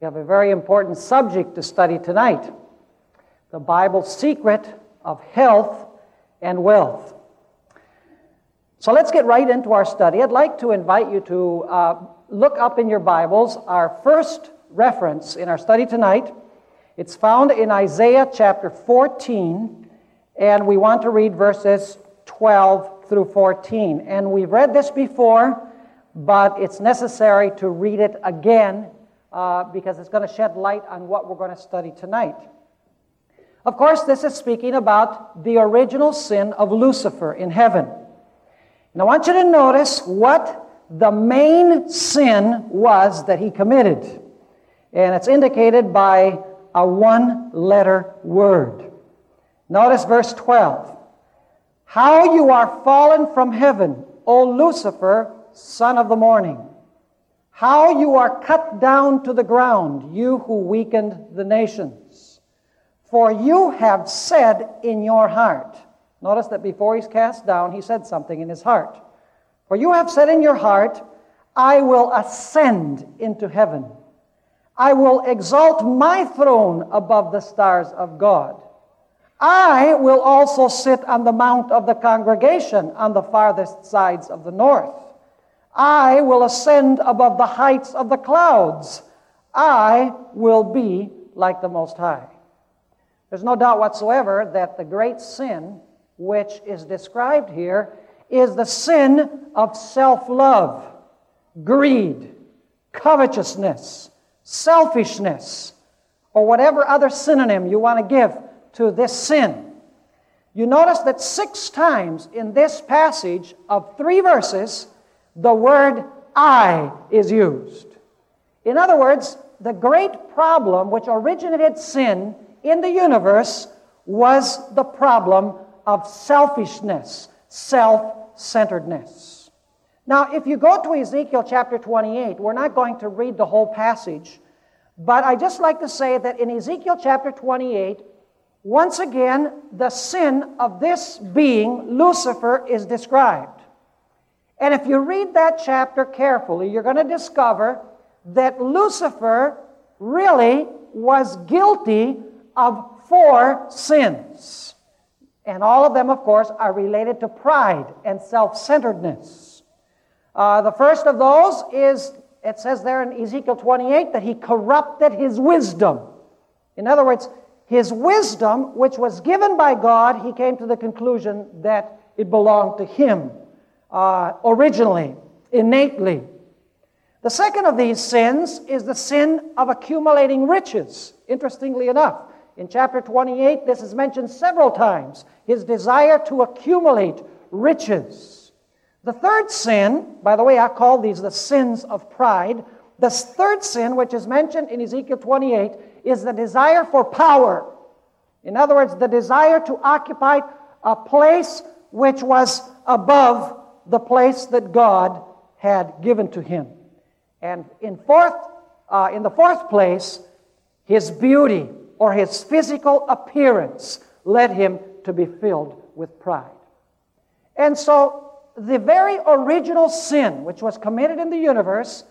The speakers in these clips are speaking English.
We have a very important subject to study tonight the Bible's secret of health and wealth. So let's get right into our study. I'd like to invite you to uh, look up in your Bibles our first reference in our study tonight. It's found in Isaiah chapter 14, and we want to read verses 12 through 14. And we've read this before, but it's necessary to read it again uh, because it's going to shed light on what we're going to study tonight. Of course, this is speaking about the original sin of Lucifer in heaven. And I want you to notice what the main sin was that he committed. And it's indicated by a one letter word. Notice verse 12. How you are fallen from heaven, O Lucifer, son of the morning. How you are cut down to the ground, you who weakened the nations. For you have said in your heart, notice that before he's cast down, he said something in his heart. For you have said in your heart, I will ascend into heaven. I will exalt my throne above the stars of God. I will also sit on the mount of the congregation on the farthest sides of the north. I will ascend above the heights of the clouds. I will be like the Most High. There's no doubt whatsoever that the great sin which is described here is the sin of self love, greed, covetousness, selfishness, or whatever other synonym you want to give to this sin. You notice that six times in this passage of three verses, the word I is used. In other words, the great problem which originated sin in the universe was the problem of selfishness, self centeredness. Now, if you go to Ezekiel chapter 28, we're not going to read the whole passage, but I just like to say that in Ezekiel chapter 28, once again, the sin of this being, Lucifer, is described. And if you read that chapter carefully, you're going to discover that Lucifer really was guilty of four sins. And all of them, of course, are related to pride and self centeredness. Uh, the first of those is, it says there in Ezekiel 28, that he corrupted his wisdom. In other words, his wisdom, which was given by God, he came to the conclusion that it belonged to him uh, originally, innately. The second of these sins is the sin of accumulating riches, interestingly enough. In chapter 28, this is mentioned several times his desire to accumulate riches. The third sin, by the way, I call these the sins of pride. The third sin, which is mentioned in Ezekiel 28, is the desire for power. In other words, the desire to occupy a place which was above the place that God had given to him. And in fourth, uh, in the fourth place, his beauty or his physical appearance led him to be filled with pride. And so, the very original sin which was committed in the universe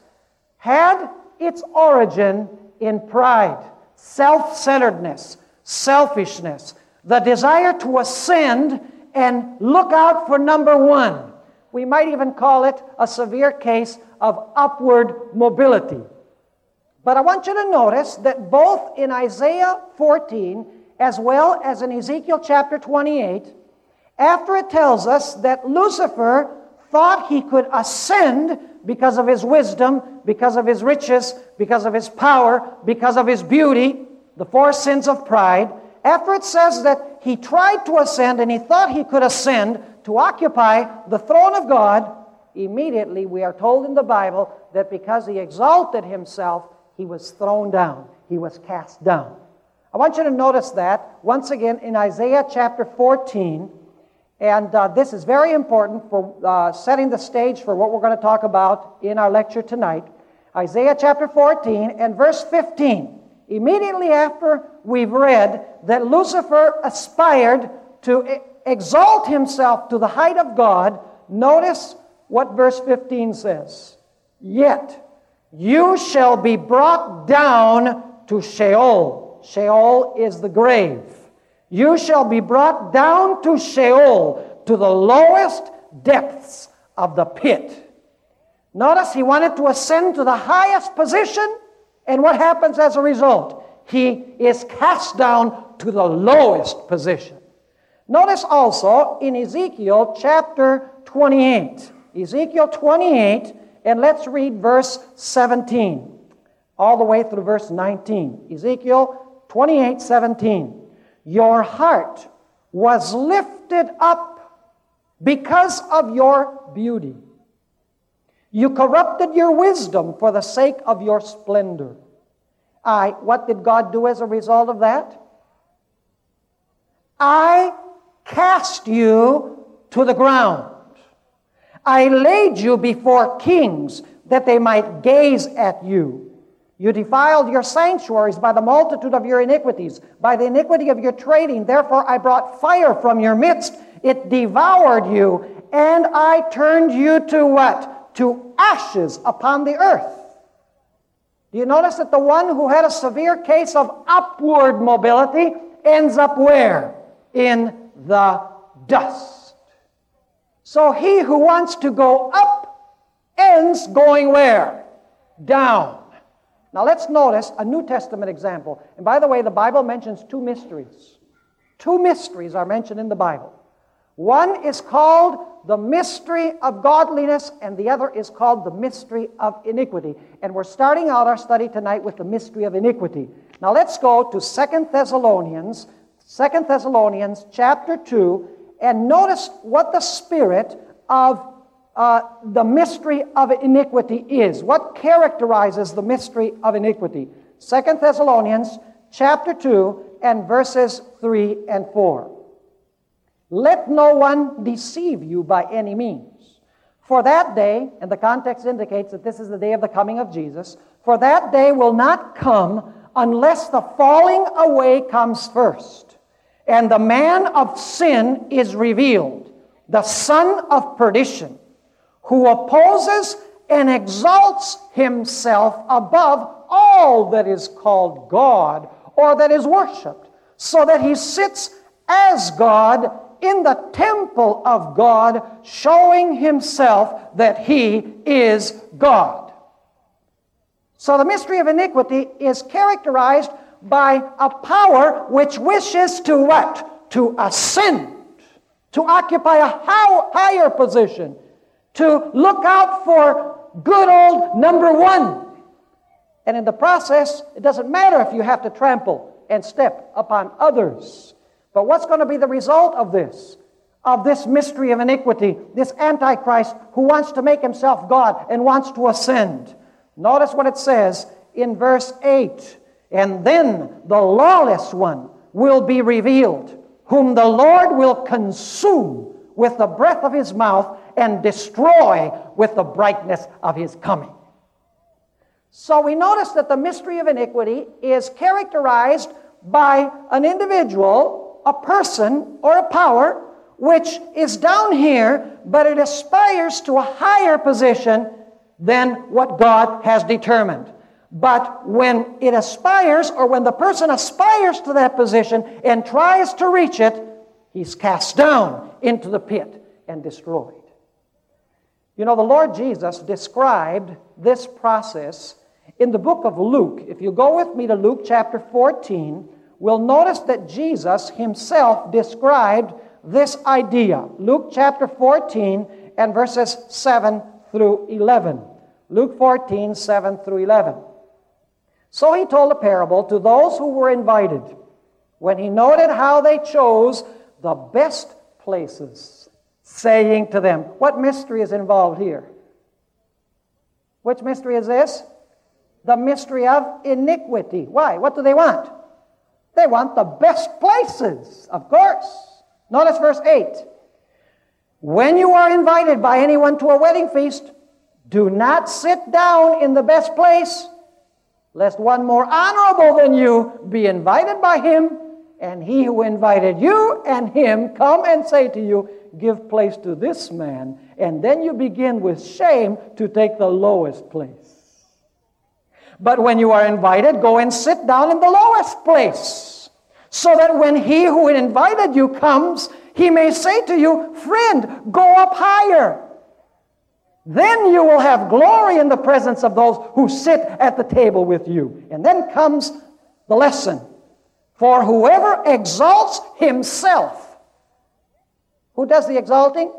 had its origin in pride, self centeredness, selfishness, the desire to ascend and look out for number one. We might even call it a severe case of upward mobility. But I want you to notice that both in Isaiah 14 as well as in Ezekiel chapter 28, after it tells us that Lucifer thought he could ascend because of his wisdom, because of his riches, because of his power, because of his beauty, the four sins of pride, after it says that he tried to ascend and he thought he could ascend, to occupy the throne of God, immediately we are told in the Bible that because he exalted himself, he was thrown down, he was cast down. I want you to notice that once again in Isaiah chapter 14. And uh, this is very important for uh, setting the stage for what we're going to talk about in our lecture tonight. Isaiah chapter 14 and verse 15. Immediately after we've read that Lucifer aspired to exalt himself to the height of God, notice what verse 15 says. Yet you shall be brought down to Sheol. Sheol is the grave. You shall be brought down to Sheol, to the lowest depths of the pit. Notice he wanted to ascend to the highest position, and what happens as a result? He is cast down to the lowest position. Notice also in Ezekiel chapter 28. Ezekiel 28, and let's read verse 17 all the way through verse 19. Ezekiel 28 17. Your heart was lifted up because of your beauty. You corrupted your wisdom for the sake of your splendor. I, what did God do as a result of that? I cast you to the ground. I laid you before kings that they might gaze at you. You defiled your sanctuaries by the multitude of your iniquities, by the iniquity of your trading. Therefore, I brought fire from your midst. It devoured you, and I turned you to what? To ashes upon the earth. Do you notice that the one who had a severe case of upward mobility ends up where? In the dust. So he who wants to go up ends going where? Down. Now let's notice a New Testament example. And by the way, the Bible mentions two mysteries. Two mysteries are mentioned in the Bible. One is called the mystery of godliness, and the other is called the mystery of iniquity. And we're starting out our study tonight with the mystery of iniquity. Now let's go to Second Thessalonians, Second Thessalonians chapter 2, and notice what the spirit of uh, the mystery of iniquity is. What characterizes the mystery of iniquity? Second Thessalonians chapter 2 and verses 3 and 4. Let no one deceive you by any means. For that day, and the context indicates that this is the day of the coming of Jesus, for that day will not come unless the falling away comes first, and the man of sin is revealed, the son of perdition who opposes and exalts himself above all that is called God or that is worshiped, so that he sits as God in the temple of God, showing himself that he is God. So the mystery of iniquity is characterized by a power which wishes to what? To ascend, to occupy a higher position to look out for good old number one. And in the process, it doesn't matter if you have to trample and step upon others. But what's going to be the result of this? Of this mystery of iniquity, this Antichrist who wants to make himself God and wants to ascend. Notice what it says in verse 8 And then the lawless one will be revealed, whom the Lord will consume with the breath of his mouth and destroy with the brightness of his coming. So we notice that the mystery of iniquity is characterized by an individual, a person, or a power which is down here, but it aspires to a higher position than what God has determined. But when it aspires, or when the person aspires to that position and tries to reach it, he's cast down into the pit and destroyed. You know, the Lord Jesus described this process in the book of Luke. If you go with me to Luke chapter 14, we'll notice that Jesus himself described this idea. Luke chapter 14 and verses 7 through 11. Luke 14, 7 through 11. So he told a parable to those who were invited when he noted how they chose the best places saying to them, What mystery is involved here? Which mystery is this? The mystery of iniquity. Why? What do they want? They want the best places, of course. Notice verse 8. When you are invited by anyone to a wedding feast, do not sit down in the best place, lest one more honorable than you be invited by him, and he who invited you and him come and say to you, give place to this man, and then you begin with shame to take the lowest place. But when you are invited, go and sit down in the lowest place, so that when he who invited you comes, he may say to you, Friend, go up higher. Then you will have glory in the presence of those who sit at the table with you. And then comes the lesson. For whoever exalts himself, who does the exalting?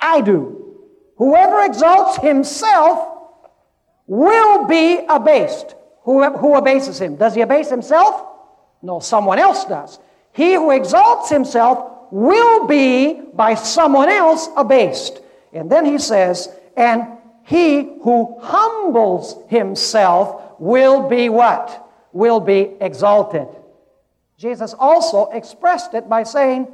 I do. Whoever exalts himself will be abased. Who, who abases him? Does he abase himself? No, someone else does. He who exalts himself will be by someone else abased. And then he says, and he who humbles himself will be what? Will be exalted. Jesus also expressed it by saying,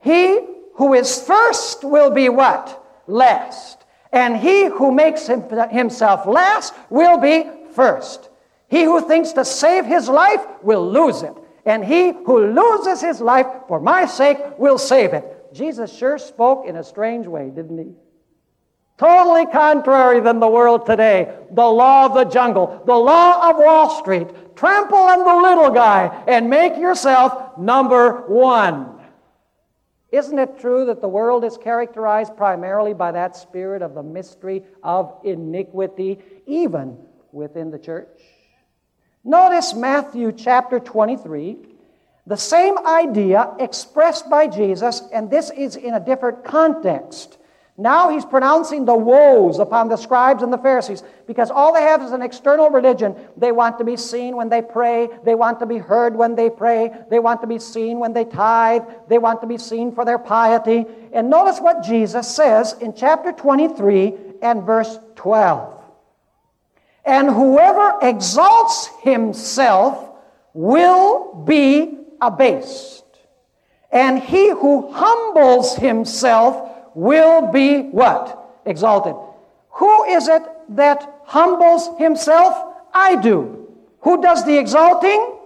He who is first will be what? Last. And he who makes himself last will be first. He who thinks to save his life will lose it. And he who loses his life for my sake will save it. Jesus sure spoke in a strange way, didn't he? Totally contrary than the world today. The law of the jungle, the law of Wall Street. Trample on the little guy and make yourself number one. Isn't it true that the world is characterized primarily by that spirit of the mystery of iniquity, even within the church? Notice Matthew chapter 23. The same idea expressed by Jesus, and this is in a different context. Now he's pronouncing the woes upon the scribes and the Pharisees because all they have is an external religion. They want to be seen when they pray. They want to be heard when they pray. They want to be seen when they tithe. They want to be seen for their piety. And notice what Jesus says in chapter 23 and verse 12. And whoever exalts himself will be abased. And he who humbles himself will be what? Exalted. Who is it that humbles himself? I do. Who does the exalting?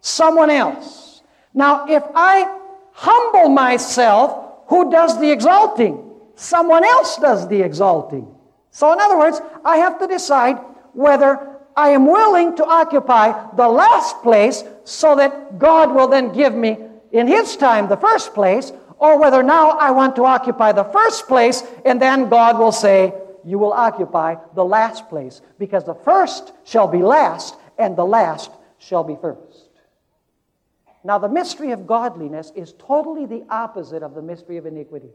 Someone else. Now, if I humble myself, who does the exalting? Someone else does the exalting. So, in other words, I have to decide whether I am willing to occupy the last place so that God will then give me in His time the first place, or whether now I want to occupy the first place and then God will say, You will occupy the last place, because the first shall be last and the last shall be first. Now, the mystery of godliness is totally the opposite of the mystery of iniquity.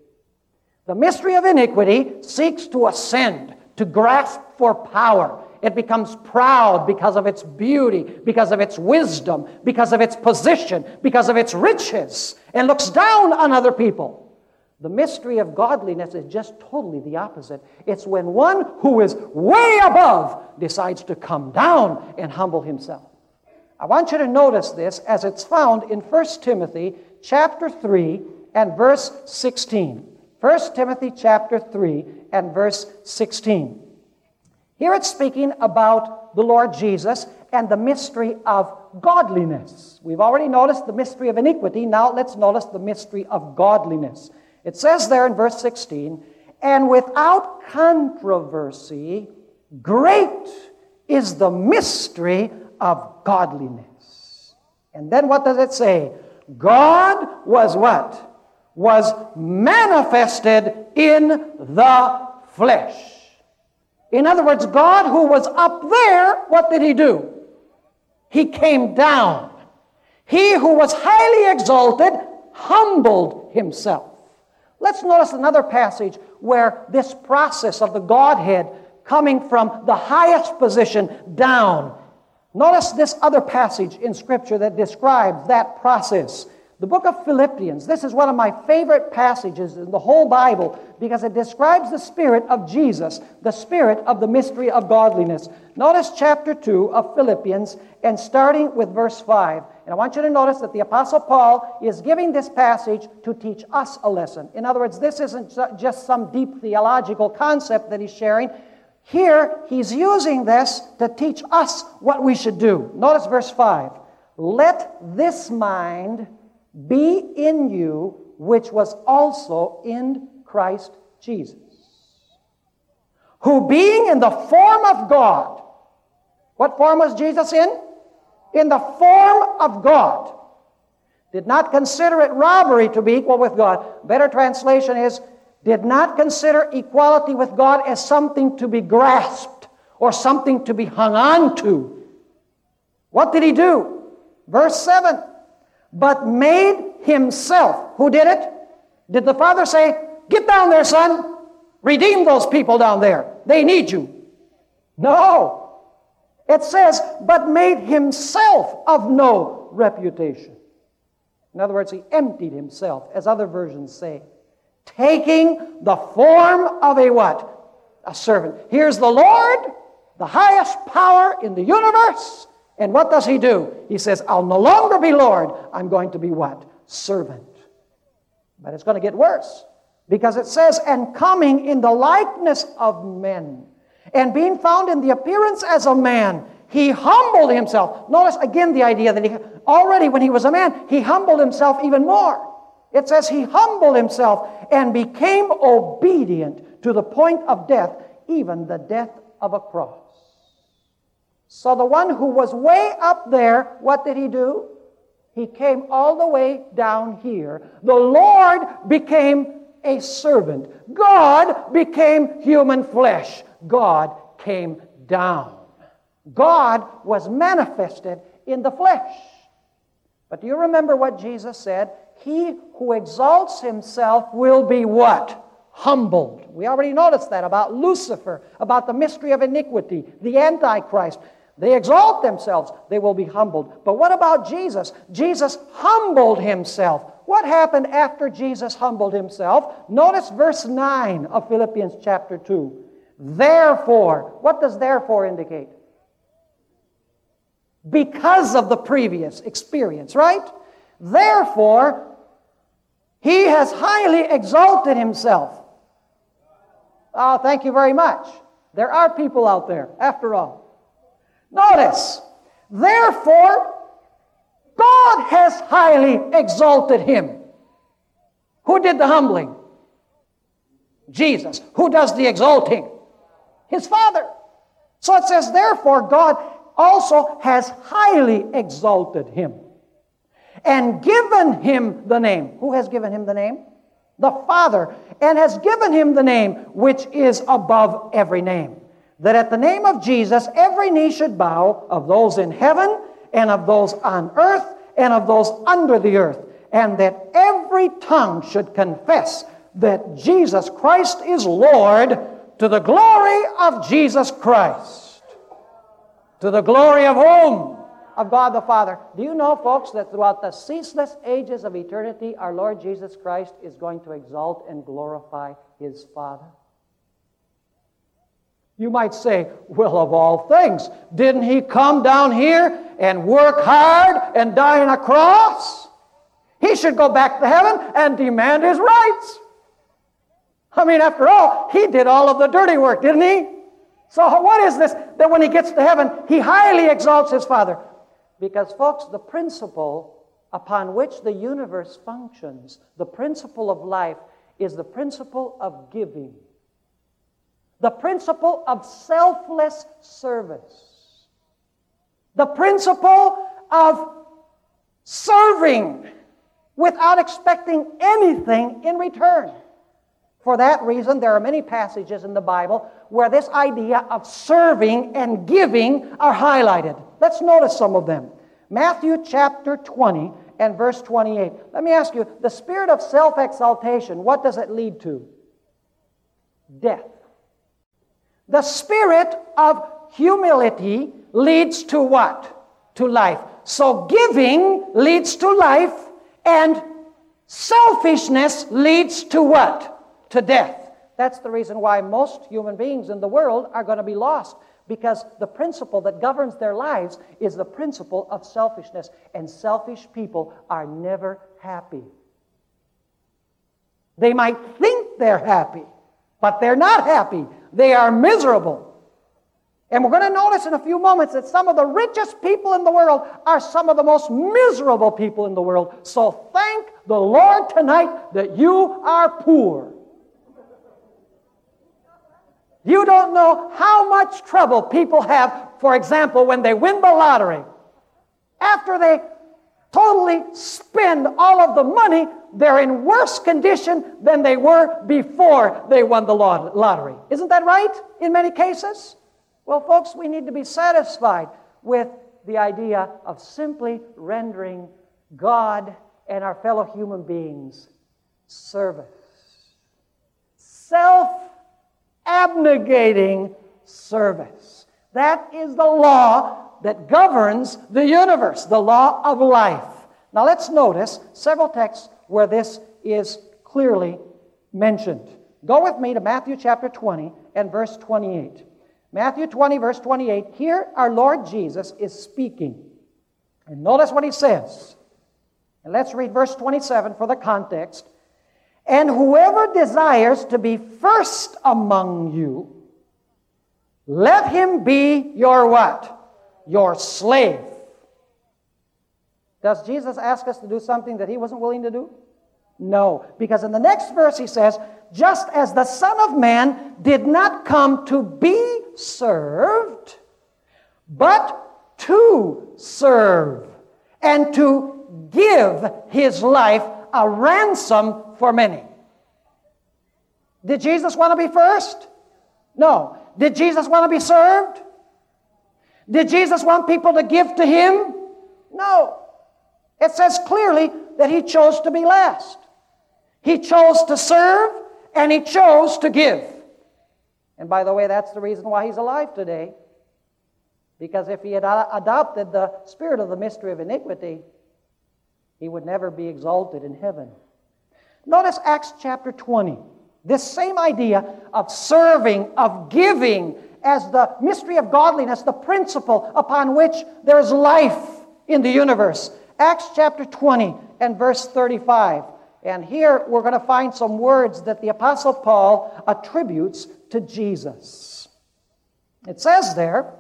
The mystery of iniquity seeks to ascend, to grasp for power. It becomes proud because of its beauty, because of its wisdom, because of its position, because of its riches, and looks down on other people. The mystery of godliness is just totally the opposite. It's when one who is way above decides to come down and humble himself. I want you to notice this as it's found in 1 Timothy chapter 3 and verse 16. 1 Timothy chapter 3 and verse 16. Here it's speaking about the Lord Jesus and the mystery of godliness. We've already noticed the mystery of iniquity. Now let's notice the mystery of godliness. It says there in verse 16, and without controversy, great is the mystery of godliness. And then what does it say? God was what? Was manifested in the flesh. In other words, God, who was up there, what did he do? He came down. He who was highly exalted humbled himself. Let's notice another passage where this process of the Godhead coming from the highest position down. Notice this other passage in Scripture that describes that process. The book of Philippians, this is one of my favorite passages in the whole Bible because it describes the spirit of Jesus, the spirit of the mystery of godliness. Notice chapter 2 of Philippians and starting with verse 5. And I want you to notice that the Apostle Paul is giving this passage to teach us a lesson. In other words, this isn't just some deep theological concept that he's sharing. Here, he's using this to teach us what we should do. Notice verse 5. Let this mind be in you, which was also in Christ Jesus. Who, being in the form of God, What form was Jesus in? In the form of God. Did not consider it robbery to be equal with God. Better translation is, did not consider equality with God as something to be grasped or something to be hung on to. What did he do? Verse 7 But made himself. Who did it? Did the Father say, Get down there, son. Redeem those people down there. They need you. No. It says, but made himself of no reputation. In other words, he emptied himself, as other versions say, taking the form of a what? A servant. Here's the Lord, the highest power in the universe. And what does he do? He says, I'll no longer be Lord. I'm going to be what? Servant. But it's going to get worse. Because it says, and coming in the likeness of men, and being found in the appearance as a man, he humbled himself. Notice again the idea that he already, when he was a man, he humbled himself even more. It says he humbled himself and became obedient to the point of death, even the death of a cross. So the one who was way up there, what did he do? He came all the way down here. The Lord became a servant. God became human flesh. God came down. God was manifested in the flesh. But do you remember what Jesus said? He who exalts himself will be what? Humbled. We already noticed that about Lucifer, about the mystery of iniquity, the Antichrist. They exalt themselves, they will be humbled. But what about Jesus? Jesus humbled himself. What happened after Jesus humbled himself? Notice verse 9 of Philippians chapter 2. Therefore, what does therefore indicate? Because of the previous experience, right? Therefore, he has highly exalted himself. Oh, thank you very much. There are people out there, after all. Notice, therefore, God has highly exalted him. Who did the humbling? Jesus. Who does the exalting? His Father. So it says, therefore, God also has highly exalted him and given him the name. Who has given him the name? The Father. And has given him the name which is above every name. That at the name of Jesus, every knee should bow of those in heaven and of those on earth and of those under the earth, and that every tongue should confess that Jesus Christ is Lord to the glory of Jesus Christ. To the glory of whom? Of God the Father. Do you know, folks, that throughout the ceaseless ages of eternity, our Lord Jesus Christ is going to exalt and glorify his Father? You might say, well, of all things, didn't he come down here and work hard and die on a cross? He should go back to heaven and demand his rights. I mean, after all, he did all of the dirty work, didn't he? So, what is this that when he gets to heaven, he highly exalts his Father? Because, folks, the principle upon which the universe functions, the principle of life, is the principle of giving the principle of selfless service, the principle of serving without expecting anything in return. For that reason, there are many passages in the Bible where this idea of serving and giving are highlighted. Let's notice some of them. Matthew chapter 20 and verse 28. Let me ask you the spirit of self exaltation, what does it lead to? Death. The spirit of humility leads to what? To life. So giving leads to life, and selfishness leads to what? To death. That's the reason why most human beings in the world are going to be lost because the principle that governs their lives is the principle of selfishness, and selfish people are never happy. They might think they're happy, but they're not happy they are miserable. And we're going to notice in a few moments that some of the richest people in the world are some of the most miserable people in the world. So thank the Lord tonight that you are poor. You don't know how much trouble people have, for example, when they win the lottery. After they totally spend all of the money, they're in worse condition than they were before they won the lottery. Isn't that right in many cases? Well, folks, we need to be satisfied with the idea of simply rendering God and our fellow human beings service. Self abnegating service. That is the law that governs the universe, the law of life. Now let's notice several texts where this is clearly mentioned. Go with me to Matthew chapter 20 and verse 28. Matthew 20, verse 28. Here our Lord Jesus is speaking. And notice what he says. And let's read verse 27 for the context. And whoever desires to be first among you, let him be your what? Your slave. Does Jesus ask us to do something that he wasn't willing to do? No, because in the next verse he says, just as the Son of Man did not come to be served, but to serve and to give his life a ransom for many. Did Jesus want to be first? No. Did Jesus want to be served? Did Jesus want people to give to him? No. It says clearly that he chose to be last. He chose to serve and he chose to give. And by the way, that's the reason why he's alive today. Because if he had adopted the spirit of the mystery of iniquity, he would never be exalted in heaven. Notice Acts chapter 20. This same idea of serving, of giving, as the mystery of godliness, the principle upon which there is life in the universe. Acts chapter 20 and verse 35. And here we're going to find some words that the Apostle Paul attributes to Jesus. It says there,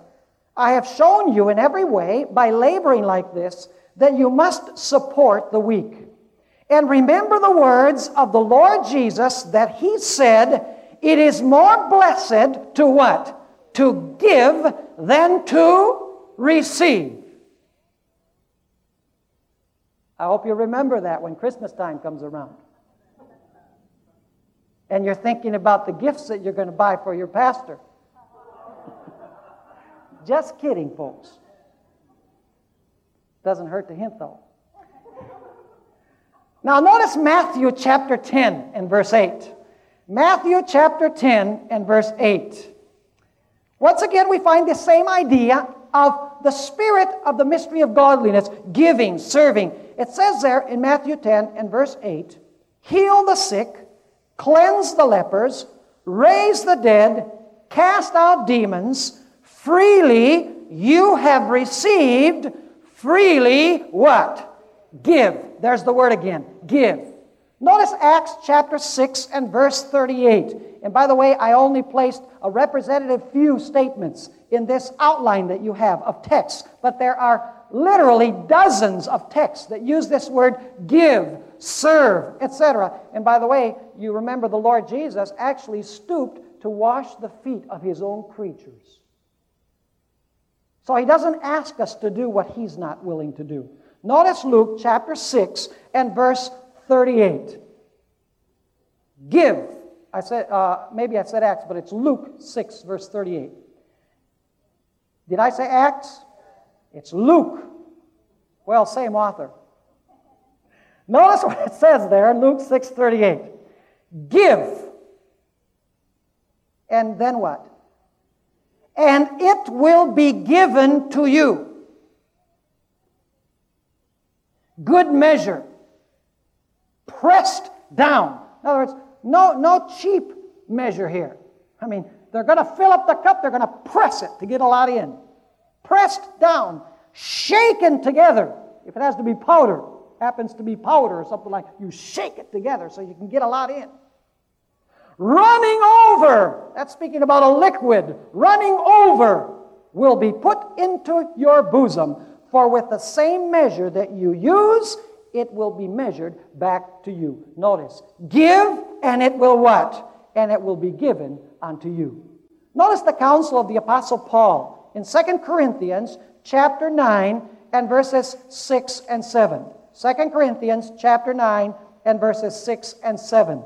I have shown you in every way, by laboring like this, that you must support the weak. And remember the words of the Lord Jesus that he said, It is more blessed to what? To give than to receive. I hope you remember that when Christmas time comes around. And you're thinking about the gifts that you're going to buy for your pastor. Just kidding, folks. Doesn't hurt to hint, though. Now, notice Matthew chapter 10 and verse 8. Matthew chapter 10 and verse 8. Once again, we find the same idea of the spirit of the mystery of godliness, giving, serving. It says there in Matthew 10 and verse 8 heal the sick, cleanse the lepers, raise the dead, cast out demons. Freely you have received, freely what? Give. There's the word again. Give. Notice Acts chapter 6 and verse 38. And by the way, I only placed a representative few statements in this outline that you have of texts, but there are literally dozens of texts that use this word give, serve, etc. And by the way, you remember the Lord Jesus actually stooped to wash the feet of his own creatures. So he doesn't ask us to do what he's not willing to do. Notice Luke chapter 6 and verse 38. Give. I said, uh, maybe I said Acts, but it's Luke 6, verse 38. Did I say Acts? It's Luke. Well, same author. Notice what it says there, Luke 6 38. Give. And then what? And it will be given to you. good measure, pressed down. In other words, no, no cheap measure here. I mean, they're going to fill up the cup, they're going to press it to get a lot in. Pressed down, shaken together. If it has to be powder, happens to be powder or something like you shake it together so you can get a lot in. Running over, that's speaking about a liquid, running over will be put into your bosom. For with the same measure that you use, it will be measured back to you. Notice, give and it will what? And it will be given unto you. Notice the counsel of the Apostle Paul in 2 Corinthians chapter 9 and verses 6 and 7. 2 Corinthians chapter 9 and verses 6 and 7.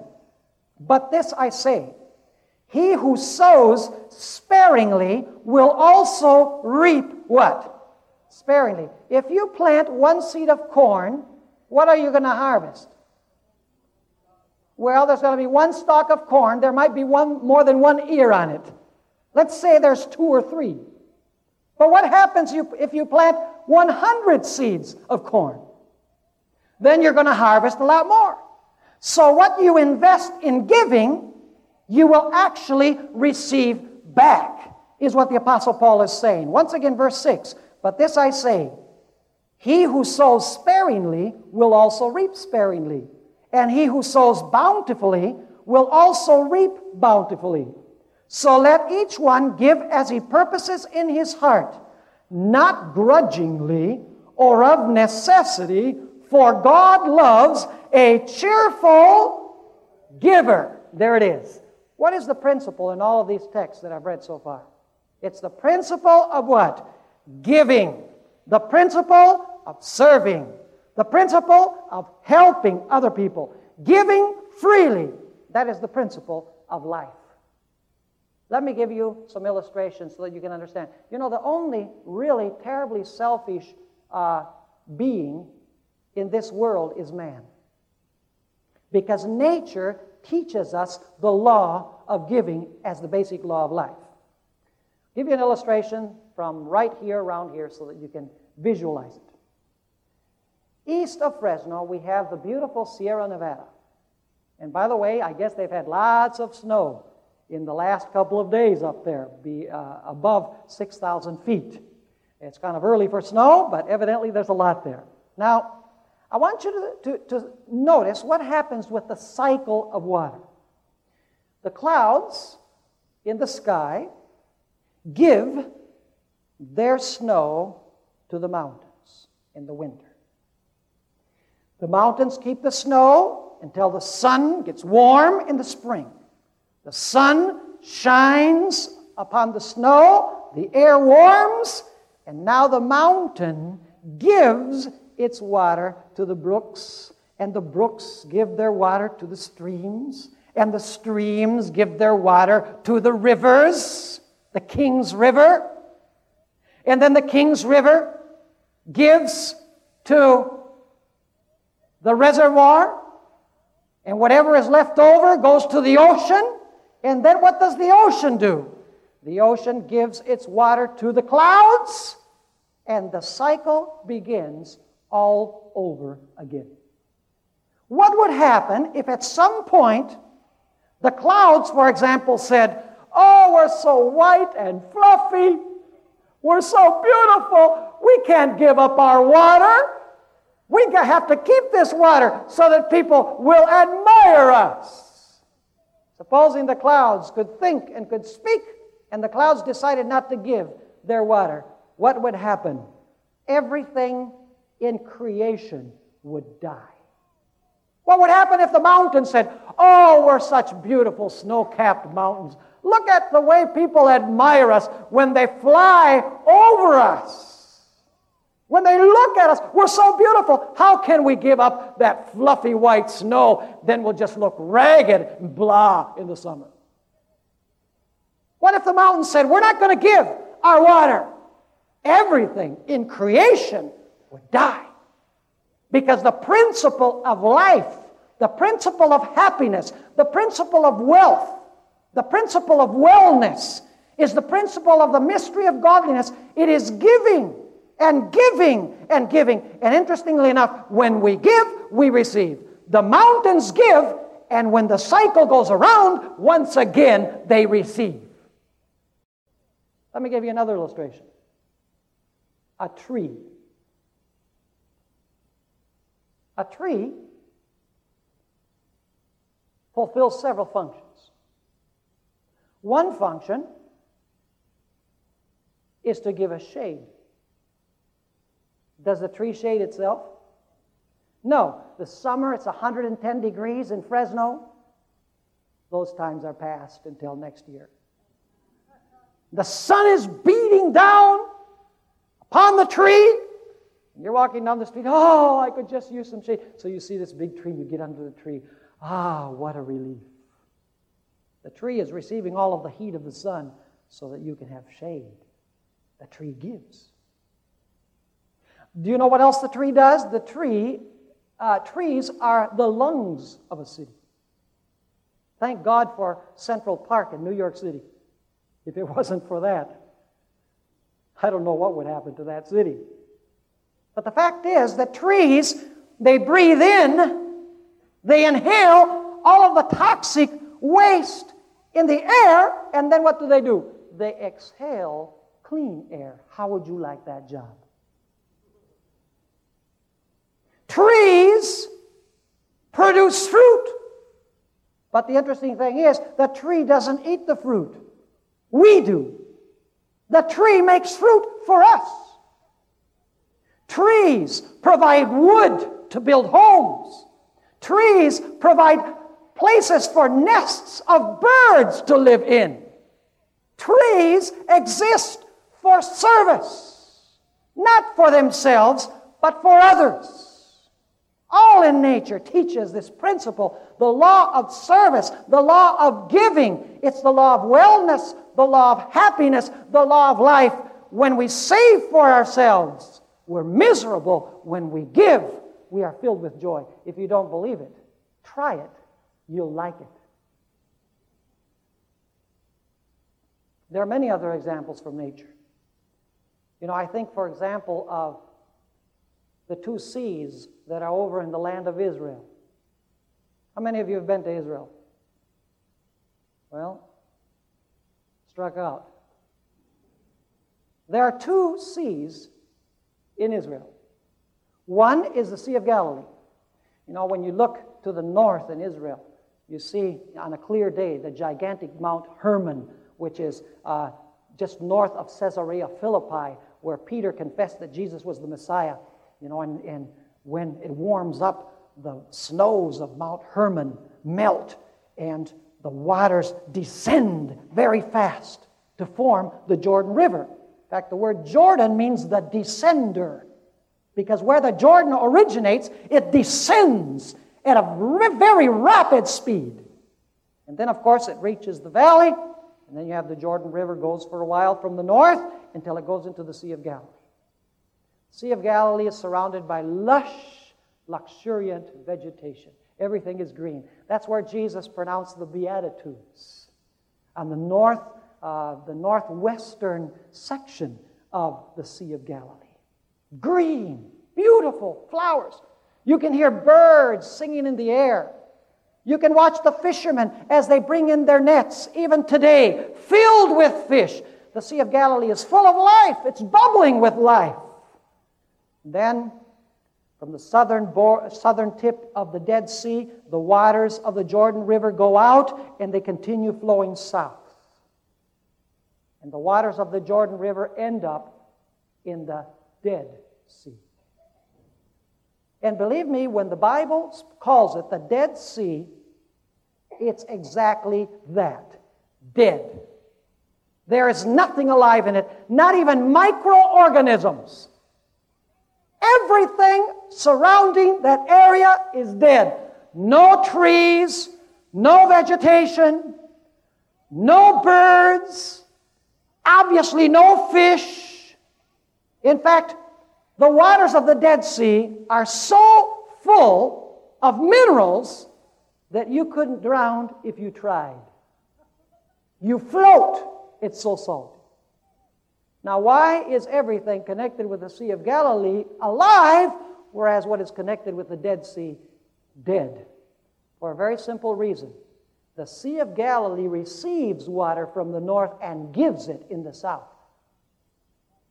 But this I say he who sows sparingly will also reap what? Sparingly. If you plant one seed of corn, what are you going to harvest? Well, there's going to be one stalk of corn. There might be one more than one ear on it. Let's say there's two or three. But what happens if you plant 100 seeds of corn? Then you're going to harvest a lot more. So, what you invest in giving you will actually receive back, is what the Apostle Paul is saying. Once again, verse 6 But this I say, he who sows sparingly will also reap sparingly, and he who sows bountifully will also reap bountifully. So let each one give as he purposes in his heart, not grudgingly or of necessity, for God loves a cheerful giver. There it is. What is the principle in all of these texts that I've read so far? It's the principle of what? Giving. The principle of serving. The principle of helping other people. Giving freely. That is the principle of life. Let me give you some illustrations so that you can understand. You know, the only really terribly selfish uh, being in this world is man. Because nature teaches us the law of giving as the basic law of life. I'll give you an illustration from right here around here so that you can visualize it. East of Fresno, we have the beautiful Sierra Nevada. And by the way, I guess they've had lots of snow in the last couple of days up there, be uh, above 6,000 feet. It's kind of early for snow, but evidently there's a lot there. Now, I want you to, to, to notice what happens with the cycle of water. The clouds in the sky give their snow to the mountains in the winter. The mountains keep the snow until the sun gets warm in the spring. The sun shines upon the snow, the air warms, and now the mountain gives its water to the brooks, and the brooks give their water to the streams, and the streams give their water to the rivers, the Kings River. And then the Kings River gives to the reservoir, and whatever is left over goes to the ocean. And then what does the ocean do? The ocean gives its water to the clouds, and the cycle begins all over again. What would happen if at some point the clouds, for example, said, Oh, we're so white and fluffy. We're so beautiful. We can't give up our water. We have to keep this water so that people will admire us. Supposing the clouds could think and could speak, and the clouds decided not to give their water, what would happen? Everything in creation would die. What would happen if the mountains said, Oh, we're such beautiful snow capped mountains. Look at the way people admire us when they fly over us. When they look at us, we're so beautiful. How can we give up that fluffy white snow? Then we'll just look ragged and blah in the summer. What if the mountains said, We're not going to give our water? Everything in creation would die. Because the principle of life, the principle of happiness, the principle of wealth, the principle of wellness is the principle of the mystery of godliness. It is giving and giving and giving. And interestingly enough, when we give, we receive. The mountains give, and when the cycle goes around, once again they receive. Let me give you another illustration. A tree A tree fulfills several functions. One function is to give a shade. Does the tree shade itself? No. The summer, it's 110 degrees in Fresno. Those times are past until next year. The sun is beating down upon the tree. You're walking down the street, oh, I could just use some shade. So you see this big tree, and you get under the tree. Ah, what a relief. The tree is receiving all of the heat of the sun so that you can have shade. The tree gives. Do you know what else the tree does? The tree, uh, trees are the lungs of a city. Thank God for Central Park in New York City. If it wasn't for that, I don't know what would happen to that city. But the fact is that trees, they breathe in, they inhale all of the toxic waste in the air, and then what do they do? They exhale clean air. How would you like that job? Trees produce fruit. But the interesting thing is, the tree doesn't eat the fruit. We do. The tree makes fruit for us. Trees provide wood to build homes. Trees provide places for nests of birds to live in. Trees exist for service, not for themselves, but for others. All in nature teaches this principle the law of service, the law of giving. It's the law of wellness, the law of happiness, the law of life. When we save for ourselves, we're miserable. When we give, we are filled with joy. If you don't believe it, try it. You'll like it. There are many other examples from nature. You know, I think, for example, of the two seas that are over in the land of Israel. How many of you have been to Israel? Well, struck out. There are two seas in Israel. One is the Sea of Galilee. You know, when you look to the north in Israel, you see on a clear day the gigantic Mount Hermon, which is uh, just north of Caesarea Philippi, where Peter confessed that Jesus was the Messiah. You know, and, and when it warms up, the snows of Mount Hermon melt and the waters descend very fast to form the Jordan River. In fact, the word Jordan means the descender because where the Jordan originates, it descends at a very rapid speed. And then, of course, it reaches the valley, and then you have the Jordan River goes for a while from the north until it goes into the Sea of Galilee. Sea of Galilee is surrounded by lush, luxuriant vegetation. Everything is green. That's where Jesus pronounced the Beatitudes. On the north, uh, the northwestern section of the Sea of Galilee. Green, beautiful flowers. You can hear birds singing in the air. You can watch the fishermen as they bring in their nets, even today, filled with fish. The Sea of Galilee is full of life, it's bubbling with life. Then, from the southern, southern tip of the Dead Sea, the waters of the Jordan River go out and they continue flowing south. And the waters of the Jordan River end up in the Dead Sea. And believe me, when the Bible calls it the Dead Sea, it's exactly that dead. There is nothing alive in it, not even microorganisms. Everything surrounding that area is dead. No trees, no vegetation, no birds, obviously no fish. In fact, the waters of the Dead Sea are so full of minerals that you couldn't drown if you tried. You float, it's so salty. Now, why is everything connected with the Sea of Galilee alive, whereas what is connected with the Dead Sea dead? For a very simple reason. The Sea of Galilee receives water from the north and gives it in the south.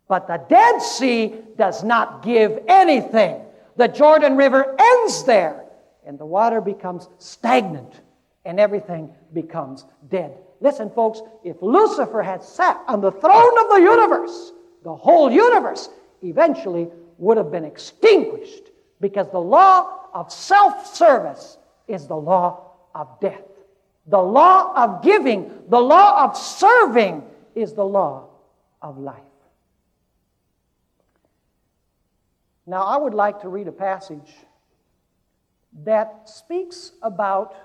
But the Dead Sea does not give anything. The Jordan River ends there, and the water becomes stagnant, and everything becomes dead. Listen, folks, if Lucifer had sat on the throne of the universe, the whole universe eventually would have been extinguished because the law of self service is the law of death. The law of giving, the law of serving is the law of life. Now, I would like to read a passage that speaks about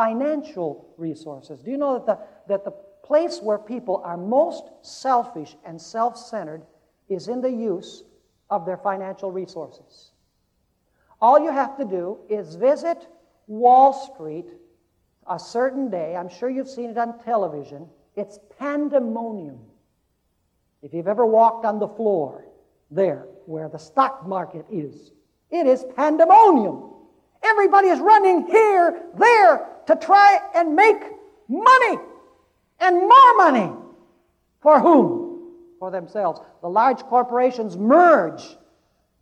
financial resources. Do you know that the, that the place where people are most selfish and self centered is in the use of their financial resources? All you have to do is visit Wall Street a certain day. I'm sure you've seen it on television. It's pandemonium. If you've ever walked on the floor there where the stock market is, it is pandemonium. Everybody is running here, there to try and make money and more money. For whom? For themselves. The large corporations merge,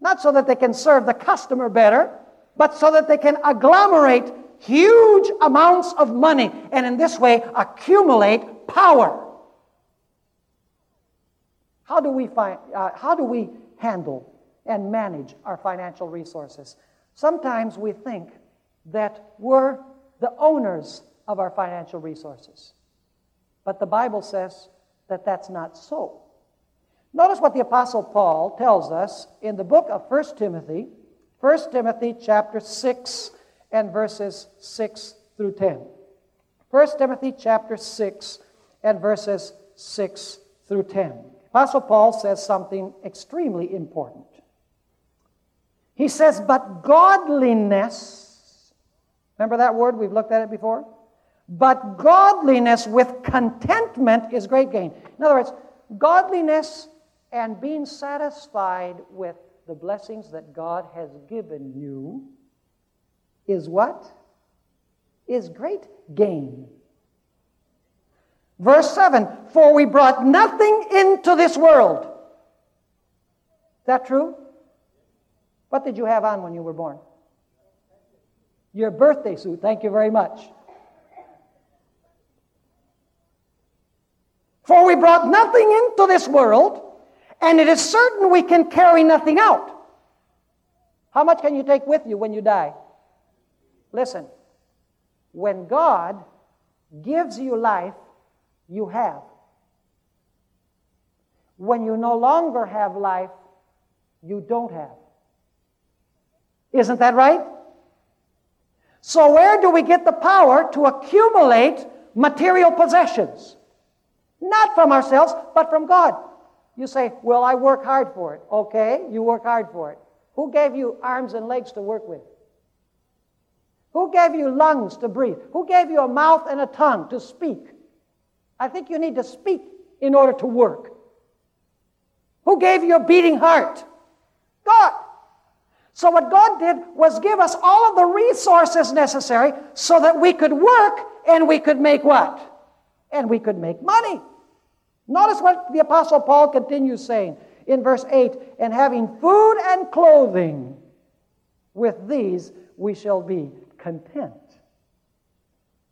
not so that they can serve the customer better, but so that they can agglomerate huge amounts of money and in this way accumulate power. How do we, find, uh, how do we handle and manage our financial resources? Sometimes we think that we're the owners of our financial resources. But the Bible says that that's not so. Notice what the Apostle Paul tells us in the book of 1 Timothy, 1 Timothy chapter 6 and verses 6 through 10. 1 Timothy chapter 6 and verses 6 through 10. Apostle Paul says something extremely important. He says, But godliness, remember that word? We've looked at it before. But godliness with contentment is great gain. In other words, godliness and being satisfied with the blessings that God has given you is what? Is great gain. Verse 7 For we brought nothing into this world. Is that true? What did you have on when you were born? Your birthday suit. Thank you very much. For we brought nothing into this world, and it is certain we can carry nothing out. How much can you take with you when you die? Listen, when God gives you life, you have. When you no longer have life, you don't have. Isn't that right? So, where do we get the power to accumulate material possessions? Not from ourselves, but from God. You say, Well, I work hard for it. Okay, you work hard for it. Who gave you arms and legs to work with? Who gave you lungs to breathe? Who gave you a mouth and a tongue to speak? I think you need to speak in order to work. Who gave you a beating heart? God. So, what God did was give us all of the resources necessary so that we could work and we could make what? And we could make money. Notice what the Apostle Paul continues saying in verse 8 and having food and clothing, with these we shall be content.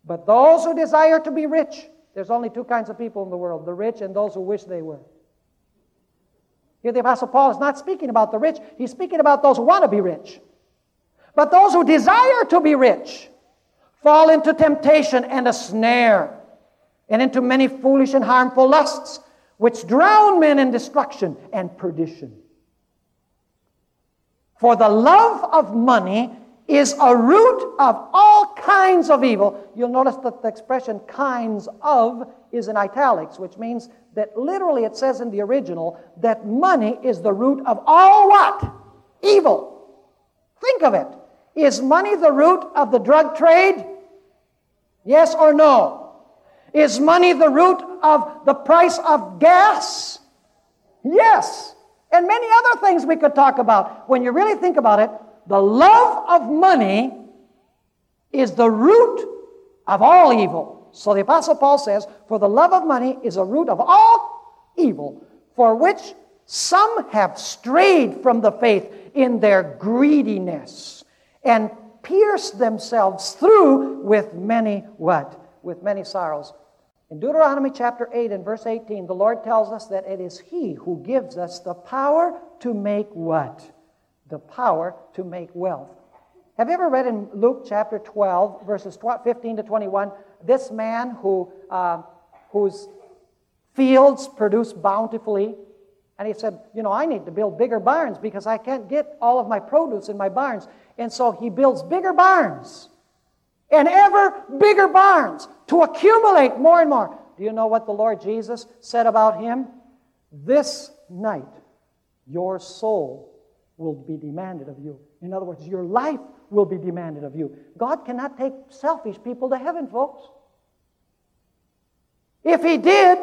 But those who desire to be rich, there's only two kinds of people in the world the rich and those who wish they were. Here, the Apostle Paul is not speaking about the rich, he's speaking about those who want to be rich. But those who desire to be rich fall into temptation and a snare, and into many foolish and harmful lusts, which drown men in destruction and perdition. For the love of money is a root of all kinds of evil. You'll notice that the expression kinds of is in italics, which means that literally it says in the original that money is the root of all what? Evil. Think of it. Is money the root of the drug trade? Yes or no? Is money the root of the price of gas? Yes. And many other things we could talk about. When you really think about it, the love of money is the root of all evil. So the Apostle Paul says, For the love of money is a root of all evil, for which some have strayed from the faith in their greediness and pierced themselves through with many what? With many sorrows. In Deuteronomy chapter 8 and verse 18, the Lord tells us that it is He who gives us the power to make what? the power to make wealth. Have you ever read in Luke chapter 12, verses 15 to 21, this man who, uh, whose fields produce bountifully. And he said, You know, I need to build bigger barns because I can't get all of my produce in my barns. And so he builds bigger barns and ever bigger barns to accumulate more and more. Do you know what the Lord Jesus said about him? This night, your soul will be demanded of you. In other words, your life will be demanded of you. God cannot take selfish people to heaven, folks. If He did,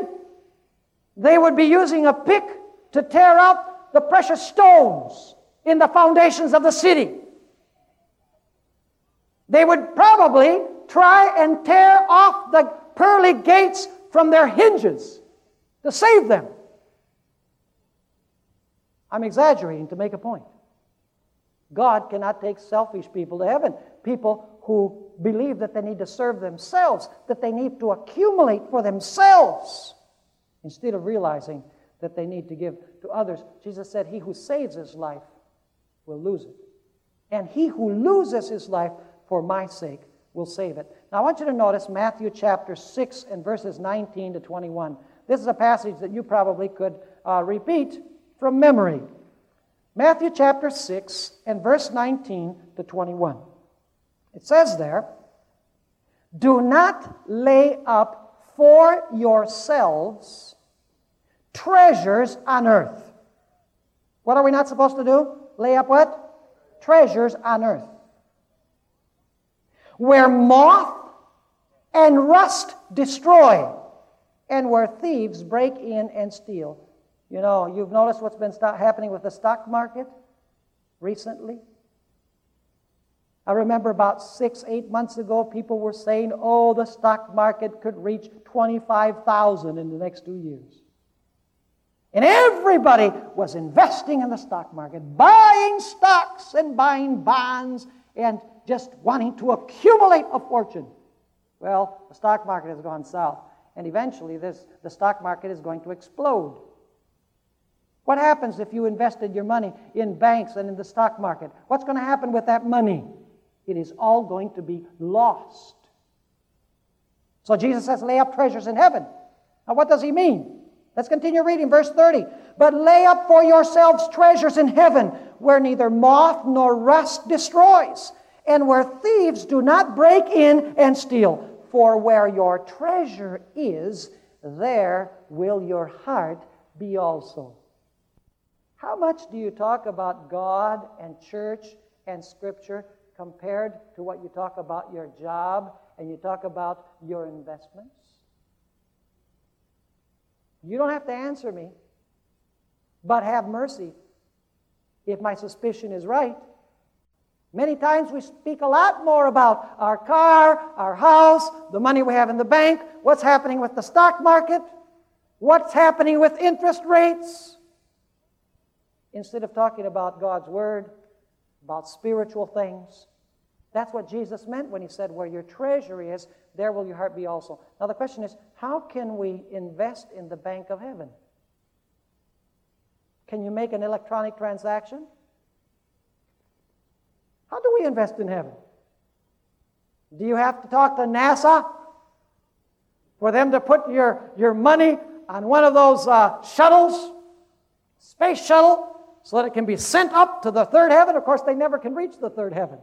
they would be using a pick to tear out the precious stones in the foundations of the city. They would probably try and tear off the pearly gates from their hinges to save them. I'm exaggerating to make a point. God cannot take selfish people to heaven. People who believe that they need to serve themselves, that they need to accumulate for themselves, instead of realizing that they need to give to others. Jesus said, He who saves his life will lose it. And he who loses his life for my sake will save it. Now, I want you to notice Matthew chapter 6 and verses 19 to 21. This is a passage that you probably could uh, repeat from memory. Matthew chapter 6 and verse 19 to 21. It says there, Do not lay up for yourselves treasures on earth. What are we not supposed to do? Lay up what? Treasures on earth. Where moth and rust destroy, and where thieves break in and steal. You know, you've noticed what's been happening with the stock market recently? I remember about six, eight months ago, people were saying, oh, the stock market could reach 25,000 in the next two years. And everybody was investing in the stock market, buying stocks and buying bonds and just wanting to accumulate a fortune. Well, the stock market has gone south, and eventually this, the stock market is going to explode. What happens if you invested your money in banks and in the stock market? What's going to happen with that money? It is all going to be lost. So Jesus says, lay up treasures in heaven. Now, what does he mean? Let's continue reading verse 30. But lay up for yourselves treasures in heaven, where neither moth nor rust destroys, and where thieves do not break in and steal. For where your treasure is, there will your heart be also. How much do you talk about God and church and Scripture compared to what you talk about your job and you talk about your investments? You don't have to answer me, but have mercy if my suspicion is right. Many times we speak a lot more about our car, our house, the money we have in the bank, what's happening with the stock market, what's happening with interest rates instead of talking about God's Word, about spiritual things. That's what Jesus meant when he said, Where your treasure is, there will your heart be also. Now, the question is, how can we invest in the bank of heaven? Can you make an electronic transaction? How do we invest in heaven? Do you have to talk to NASA for them to put your, your money on one of those uh, shuttles, space shuttle, so that it can be sent up to the third heaven. Of course, they never can reach the third heaven.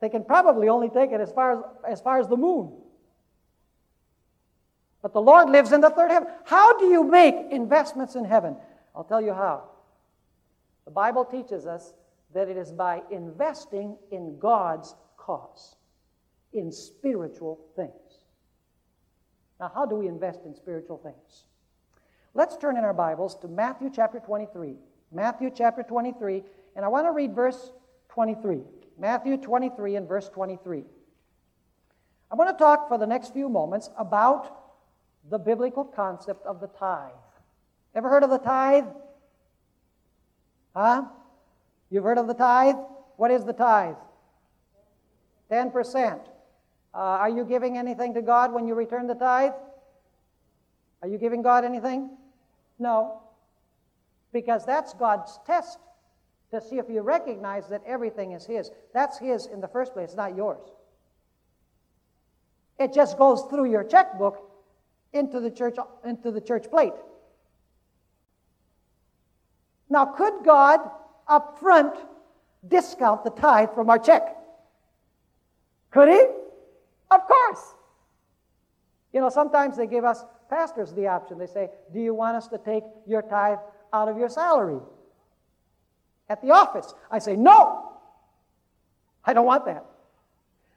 They can probably only take it as far as, as far as the moon. But the Lord lives in the third heaven. How do you make investments in heaven? I'll tell you how. The Bible teaches us that it is by investing in God's cause, in spiritual things. Now, how do we invest in spiritual things? Let's turn in our Bibles to Matthew chapter 23. Matthew chapter 23, and I want to read verse 23. Matthew 23 and verse 23. I want to talk for the next few moments about the biblical concept of the tithe. Ever heard of the tithe? Huh? You've heard of the tithe? What is the tithe? 10%. Uh, are you giving anything to God when you return the tithe? Are you giving God anything? No because that's God's test to see if you recognize that everything is His. That's His in the first place, not yours. It just goes through your checkbook into the church, into the church plate. Now, could God up front discount the tithe from our check? Could He? Of course. You know, sometimes they give us pastors the option. They say, Do you want us to take your tithe out of your salary at the office? I say, No. I don't want that.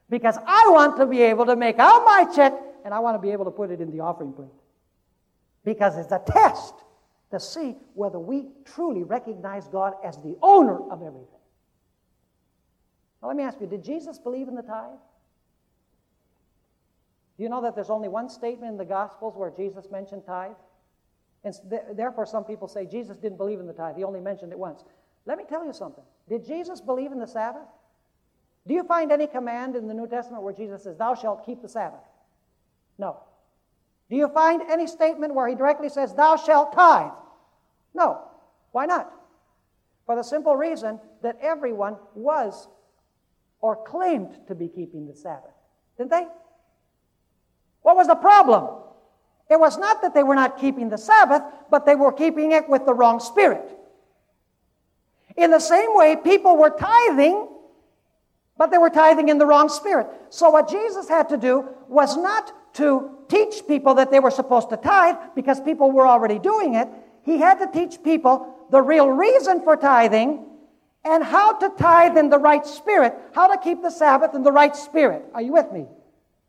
Because I want to be able to make out my check and I want to be able to put it in the offering plate. Because it's a test to see whether we truly recognize God as the owner of everything. Now, let me ask you did Jesus believe in the tithe? Do you know that there's only one statement in the Gospels where Jesus mentioned tithe? And therefore, some people say Jesus didn't believe in the tithe. He only mentioned it once. Let me tell you something. Did Jesus believe in the Sabbath? Do you find any command in the New Testament where Jesus says, Thou shalt keep the Sabbath? No. Do you find any statement where he directly says, Thou shalt tithe? No. Why not? For the simple reason that everyone was or claimed to be keeping the Sabbath. Didn't they? What was the problem? It was not that they were not keeping the Sabbath, but they were keeping it with the wrong spirit. In the same way, people were tithing, but they were tithing in the wrong spirit. So, what Jesus had to do was not to teach people that they were supposed to tithe because people were already doing it. He had to teach people the real reason for tithing and how to tithe in the right spirit, how to keep the Sabbath in the right spirit. Are you with me?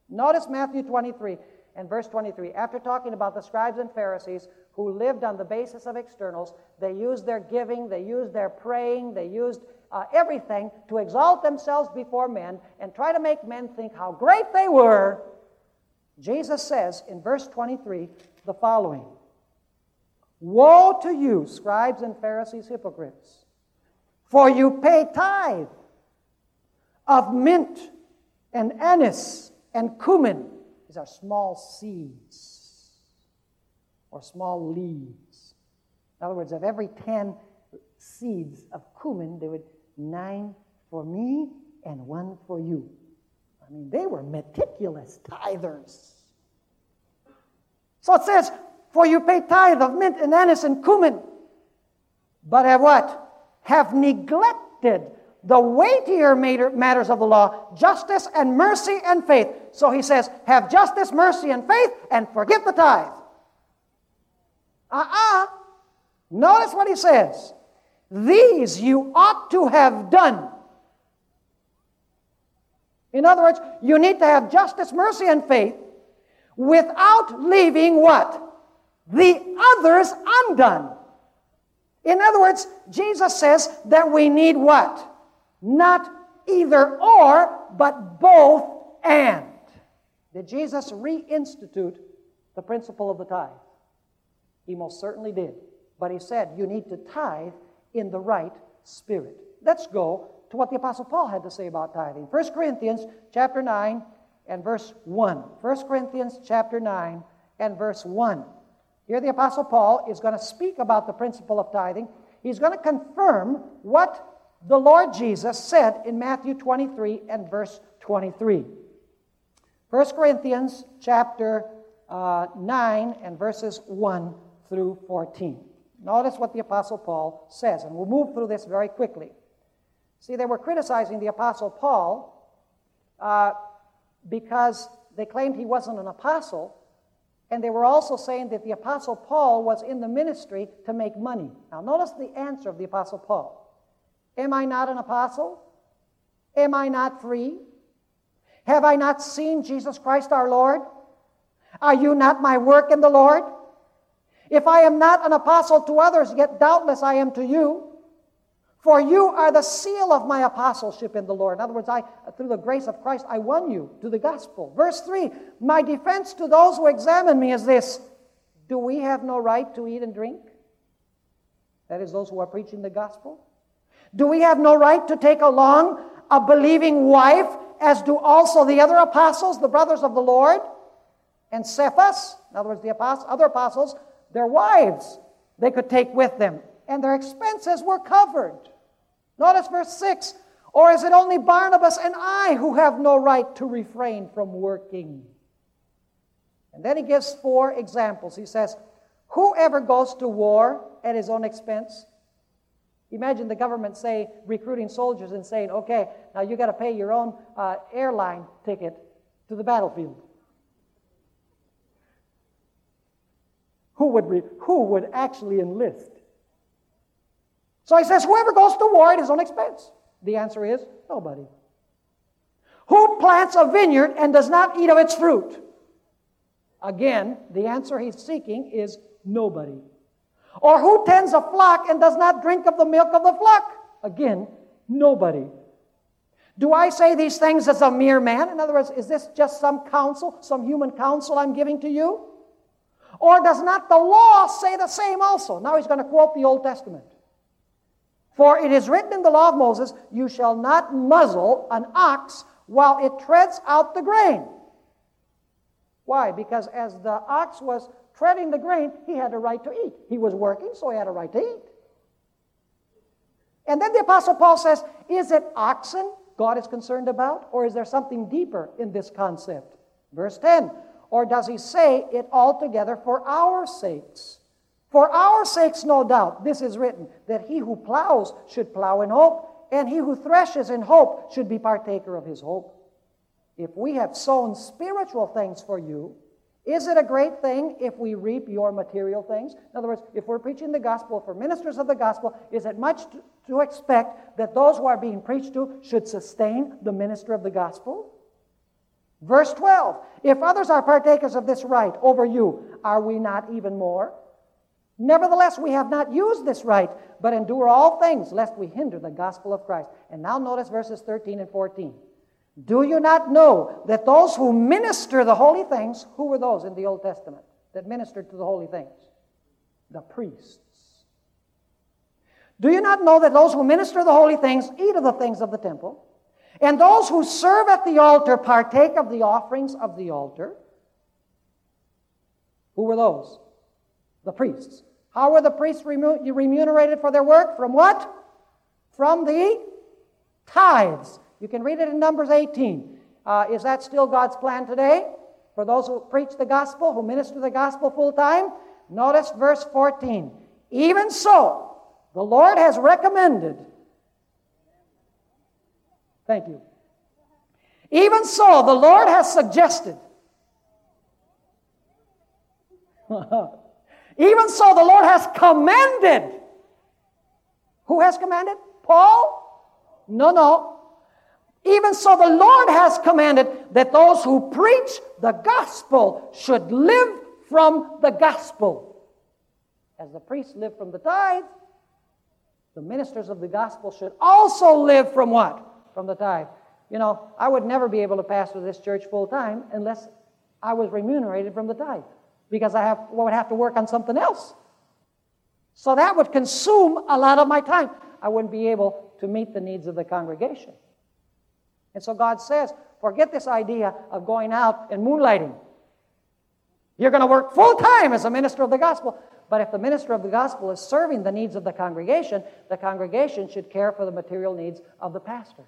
Notice Matthew 23 and verse 23. After talking about the scribes and Pharisees who lived on the basis of externals, they used their giving, they used their praying, they used uh, everything to exalt themselves before men and try to make men think how great they were. Jesus says in verse 23 the following Woe to you, scribes and Pharisees, hypocrites, for you pay tithe of mint and anise and cumin. These are small seeds or small leaves. In other words, of every 10 seeds of cumin, there would nine for me and one for you. I mean, they were meticulous tithers. So it says, For you pay tithe of mint and anise and cumin, but have what? Have neglected the weightier matters of the law, justice and mercy and faith. So he says, Have justice, mercy, and faith, and forget the tithe. Uh uh-uh. uh Notice what he says. These you ought to have done. In other words, you need to have justice, mercy, and faith without leaving what? The others undone. In other words, Jesus says that we need what? Not either or, but both and. Did Jesus reinstitute the principle of the tithe? He most certainly did. But he said you need to tithe in the right spirit. Let's go to what the apostle Paul had to say about tithing. 1 Corinthians chapter 9 and verse 1. 1 Corinthians chapter 9 and verse 1. Here the apostle Paul is going to speak about the principle of tithing. He's going to confirm what the Lord Jesus said in Matthew 23 and verse 23. 1 Corinthians chapter uh, 9 and verses 1 through 14. Notice what the Apostle Paul says, and we'll move through this very quickly. See, they were criticizing the Apostle Paul uh, because they claimed he wasn't an apostle, and they were also saying that the Apostle Paul was in the ministry to make money. Now, notice the answer of the Apostle Paul Am I not an apostle? Am I not free? Have I not seen Jesus Christ our Lord? Are you not my work in the Lord? If I am not an apostle to others, yet doubtless I am to you. For you are the seal of my apostleship in the Lord. In other words, I, through the grace of Christ, I won you to the gospel. Verse 3 My defense to those who examine me is this Do we have no right to eat and drink? That is, those who are preaching the gospel. Do we have no right to take along a believing wife, as do also the other apostles, the brothers of the Lord? And Cephas, in other words, the apostles, other apostles, their wives they could take with them, and their expenses were covered. Notice verse 6 Or is it only Barnabas and I who have no right to refrain from working? And then he gives four examples. He says, Whoever goes to war at his own expense, Imagine the government say recruiting soldiers and saying, "Okay, now you got to pay your own uh, airline ticket to the battlefield." Who would re- who would actually enlist? So he says, "Whoever goes to war at his own expense." The answer is nobody. Who plants a vineyard and does not eat of its fruit? Again, the answer he's seeking is nobody. Or who tends a flock and does not drink of the milk of the flock? Again, nobody. Do I say these things as a mere man? In other words, is this just some counsel, some human counsel I'm giving to you? Or does not the law say the same also? Now he's going to quote the Old Testament. For it is written in the law of Moses, You shall not muzzle an ox while it treads out the grain. Why? Because as the ox was treading the grain, he had a right to eat. He was working, so he had a right to eat. And then the Apostle Paul says, Is it oxen God is concerned about, or is there something deeper in this concept? Verse 10 Or does he say it altogether for our sakes? For our sakes, no doubt, this is written, that he who plows should plow in hope, and he who threshes in hope should be partaker of his hope. If we have sown spiritual things for you, is it a great thing if we reap your material things? In other words, if we're preaching the gospel, for ministers of the gospel, is it much to, to expect that those who are being preached to should sustain the minister of the gospel? Verse 12 If others are partakers of this right over you, are we not even more? Nevertheless, we have not used this right, but endure all things, lest we hinder the gospel of Christ. And now notice verses 13 and 14. Do you not know that those who minister the holy things, who were those in the Old Testament that ministered to the holy things? The priests. Do you not know that those who minister the holy things eat of the things of the temple? And those who serve at the altar partake of the offerings of the altar? Who were those? The priests. How were the priests remunerated for their work? From what? From the tithes. You can read it in Numbers 18. Uh, is that still God's plan today? For those who preach the gospel, who minister the gospel full time? Notice verse 14. Even so, the Lord has recommended. Thank you. Even so, the Lord has suggested. Even so, the Lord has commanded. Who has commanded? Paul? No, no. Even so, the Lord has commanded that those who preach the gospel should live from the gospel. As the priests live from the tithe, the ministers of the gospel should also live from what? From the tithe. You know, I would never be able to pastor this church full time unless I was remunerated from the tithe because I have, well, would have to work on something else. So that would consume a lot of my time. I wouldn't be able to meet the needs of the congregation. And so God says, forget this idea of going out and moonlighting. You're going to work full time as a minister of the gospel. But if the minister of the gospel is serving the needs of the congregation, the congregation should care for the material needs of the pastor.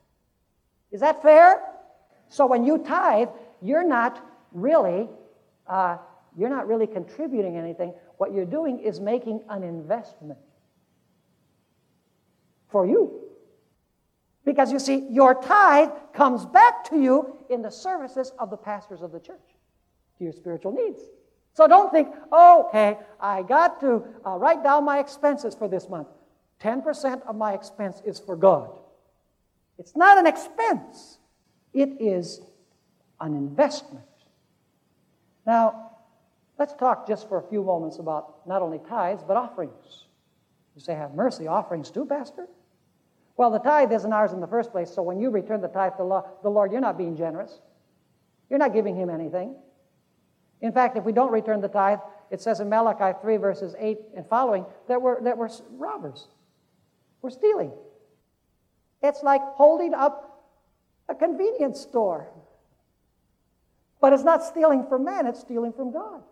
Is that fair? So when you tithe, you're not really uh, you're not really contributing anything. What you're doing is making an investment for you. Because you see, your tithe comes back to you in the services of the pastors of the church, to your spiritual needs. So don't think, oh, okay, I got to uh, write down my expenses for this month. 10% of my expense is for God. It's not an expense, it is an investment. Now, let's talk just for a few moments about not only tithes, but offerings. You say, have mercy, offerings too, Pastor? Well, the tithe isn't ours in the first place, so when you return the tithe to the Lord, you're not being generous. You're not giving Him anything. In fact, if we don't return the tithe, it says in Malachi 3, verses 8 and following, that we're, that we're robbers. We're stealing. It's like holding up a convenience store. But it's not stealing from man, it's stealing from God.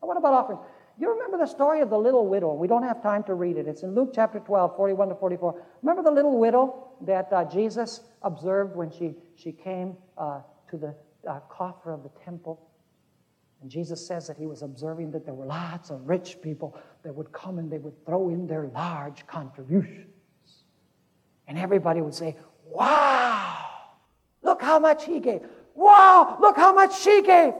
what about offerings? You remember the story of the little widow? We don't have time to read it. It's in Luke chapter 12, 41 to 44. Remember the little widow that uh, Jesus observed when she, she came uh, to the uh, coffer of the temple? And Jesus says that he was observing that there were lots of rich people that would come and they would throw in their large contributions. And everybody would say, Wow, look how much he gave. Wow, look how much she gave.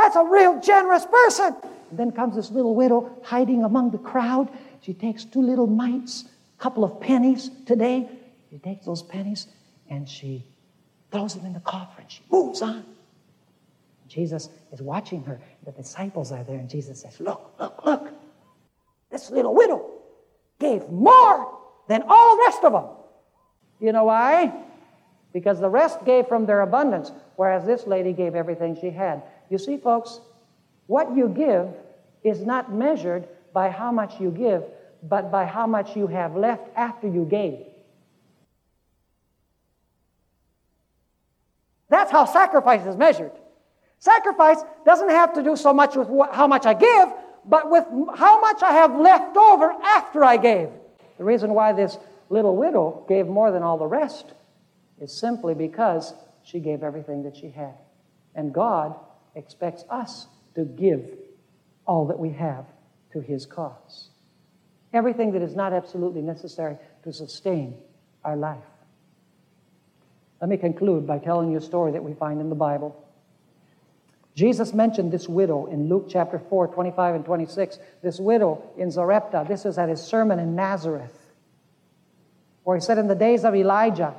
That's a real generous person. And then comes this little widow hiding among the crowd. She takes two little mites, a couple of pennies today. She takes those pennies and she throws them in the coffer and she moves on. Jesus is watching her. The disciples are there, and Jesus says, Look, look, look. This little widow gave more than all the rest of them. You know why? Because the rest gave from their abundance, whereas this lady gave everything she had. You see, folks, what you give is not measured by how much you give, but by how much you have left after you gave. That's how sacrifice is measured. Sacrifice doesn't have to do so much with how much I give, but with how much I have left over after I gave. The reason why this little widow gave more than all the rest is simply because she gave everything that she had. And God expects us to give all that we have to His cause. Everything that is not absolutely necessary to sustain our life. Let me conclude by telling you a story that we find in the Bible. Jesus mentioned this widow in Luke chapter 4, 25 and 26. This widow in Zarepta, This is at his sermon in Nazareth, where he said, In the days of Elijah,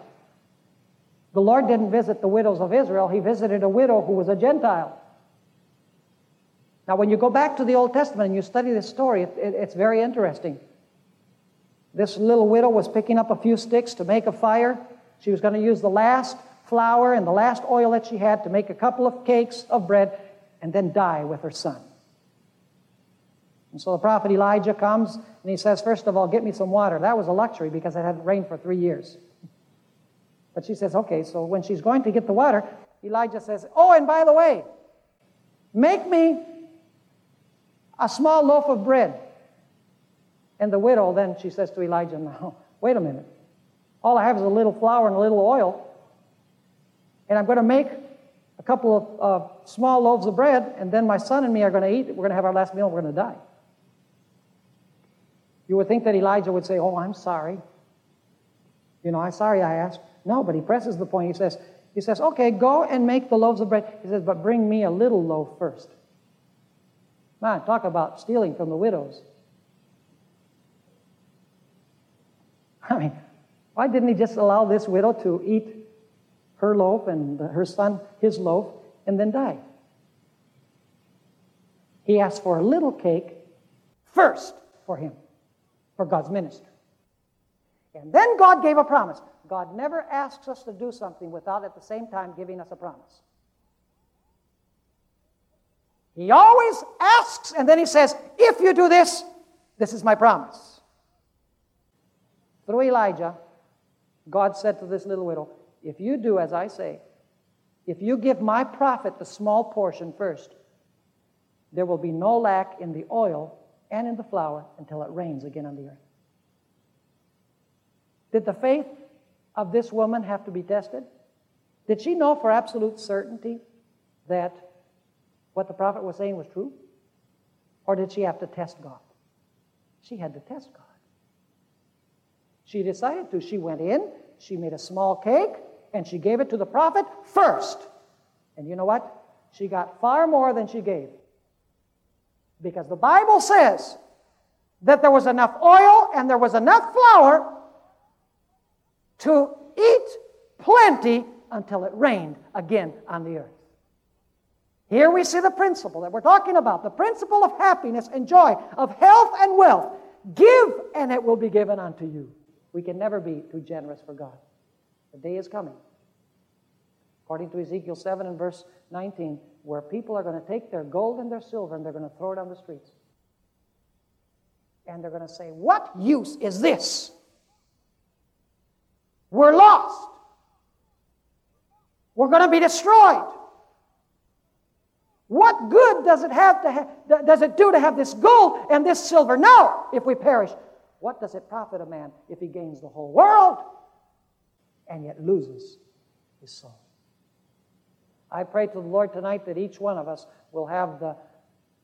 the Lord didn't visit the widows of Israel, he visited a widow who was a Gentile. Now, when you go back to the Old Testament and you study this story, it, it, it's very interesting. This little widow was picking up a few sticks to make a fire. She was going to use the last flour and the last oil that she had to make a couple of cakes of bread and then die with her son. And so the prophet Elijah comes and he says, First of all, get me some water. That was a luxury because it hadn't rained for three years. But she says, Okay, so when she's going to get the water, Elijah says, Oh, and by the way, make me a small loaf of bread. And the widow then she says to Elijah, Now, wait a minute. All I have is a little flour and a little oil and I'm going to make a couple of uh, small loaves of bread, and then my son and me are going to eat. We're going to have our last meal, we're going to die. You would think that Elijah would say, Oh, I'm sorry. You know, I'm sorry I asked. No, but he presses the point. He says, he says, okay, go and make the loaves of bread. He says, but bring me a little loaf first. Man, talk about stealing from the widows. I mean, why didn't he just allow this widow to eat her loaf and her son his loaf, and then die. He asked for a little cake first for him, for God's minister. And then God gave a promise. God never asks us to do something without at the same time giving us a promise. He always asks, and then he says, If you do this, this is my promise. Through Elijah, God said to this little widow, if you do as I say, if you give my prophet the small portion first, there will be no lack in the oil and in the flour until it rains again on the earth. Did the faith of this woman have to be tested? Did she know for absolute certainty that what the prophet was saying was true? Or did she have to test God? She had to test God. She decided to. She went in, she made a small cake, and she gave it to the prophet first. And you know what? She got far more than she gave. Because the Bible says that there was enough oil and there was enough flour to eat plenty until it rained again on the earth. Here we see the principle that we're talking about the principle of happiness and joy, of health and wealth. Give, and it will be given unto you. We can never be too generous for God. The day is coming, according to Ezekiel 7 and verse 19, where people are going to take their gold and their silver and they're going to throw it on the streets. And they're going to say, What use is this? We're lost. We're going to be destroyed. What good does it have to ha- does it do to have this gold and this silver? No, if we perish. What does it profit a man if he gains the whole world and yet loses his soul. I pray to the Lord tonight that each one of us will have the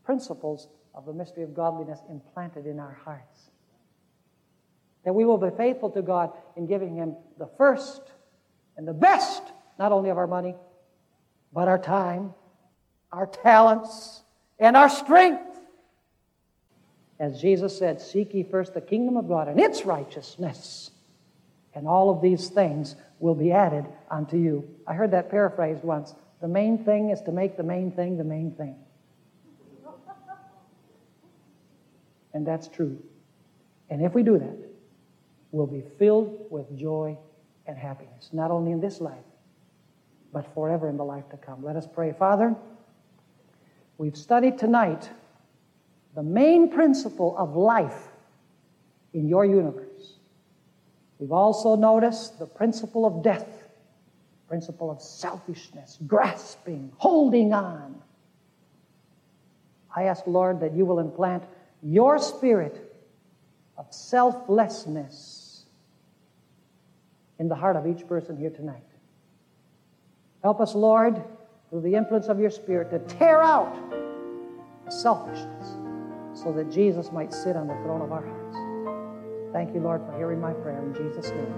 principles of the mystery of godliness implanted in our hearts. That we will be faithful to God in giving Him the first and the best, not only of our money, but our time, our talents, and our strength. As Jesus said, Seek ye first the kingdom of God and its righteousness, and all of these things will be added unto you. I heard that paraphrased once. The main thing is to make the main thing the main thing. And that's true. And if we do that, we'll be filled with joy and happiness, not only in this life, but forever in the life to come. Let us pray. Father, we've studied tonight the main principle of life in your universe. We've also noticed the principle of death, principle of selfishness, grasping, holding on. I ask, Lord, that you will implant your spirit of selflessness in the heart of each person here tonight. Help us, Lord, through the influence of your Spirit, to tear out selfishness so that Jesus might sit on the throne of our hearts. Thank you, Lord, for hearing my prayer. In Jesus' name,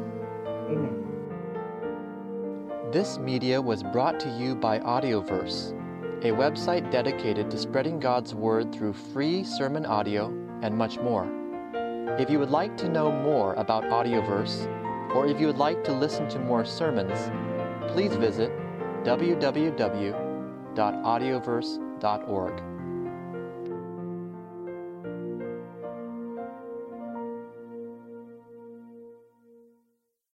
amen. This media was brought to you by Audioverse, a website dedicated to spreading God's Word through free sermon audio and much more. If you would like to know more about Audioverse, or if you would like to listen to more sermons, please visit www.audioverse.org.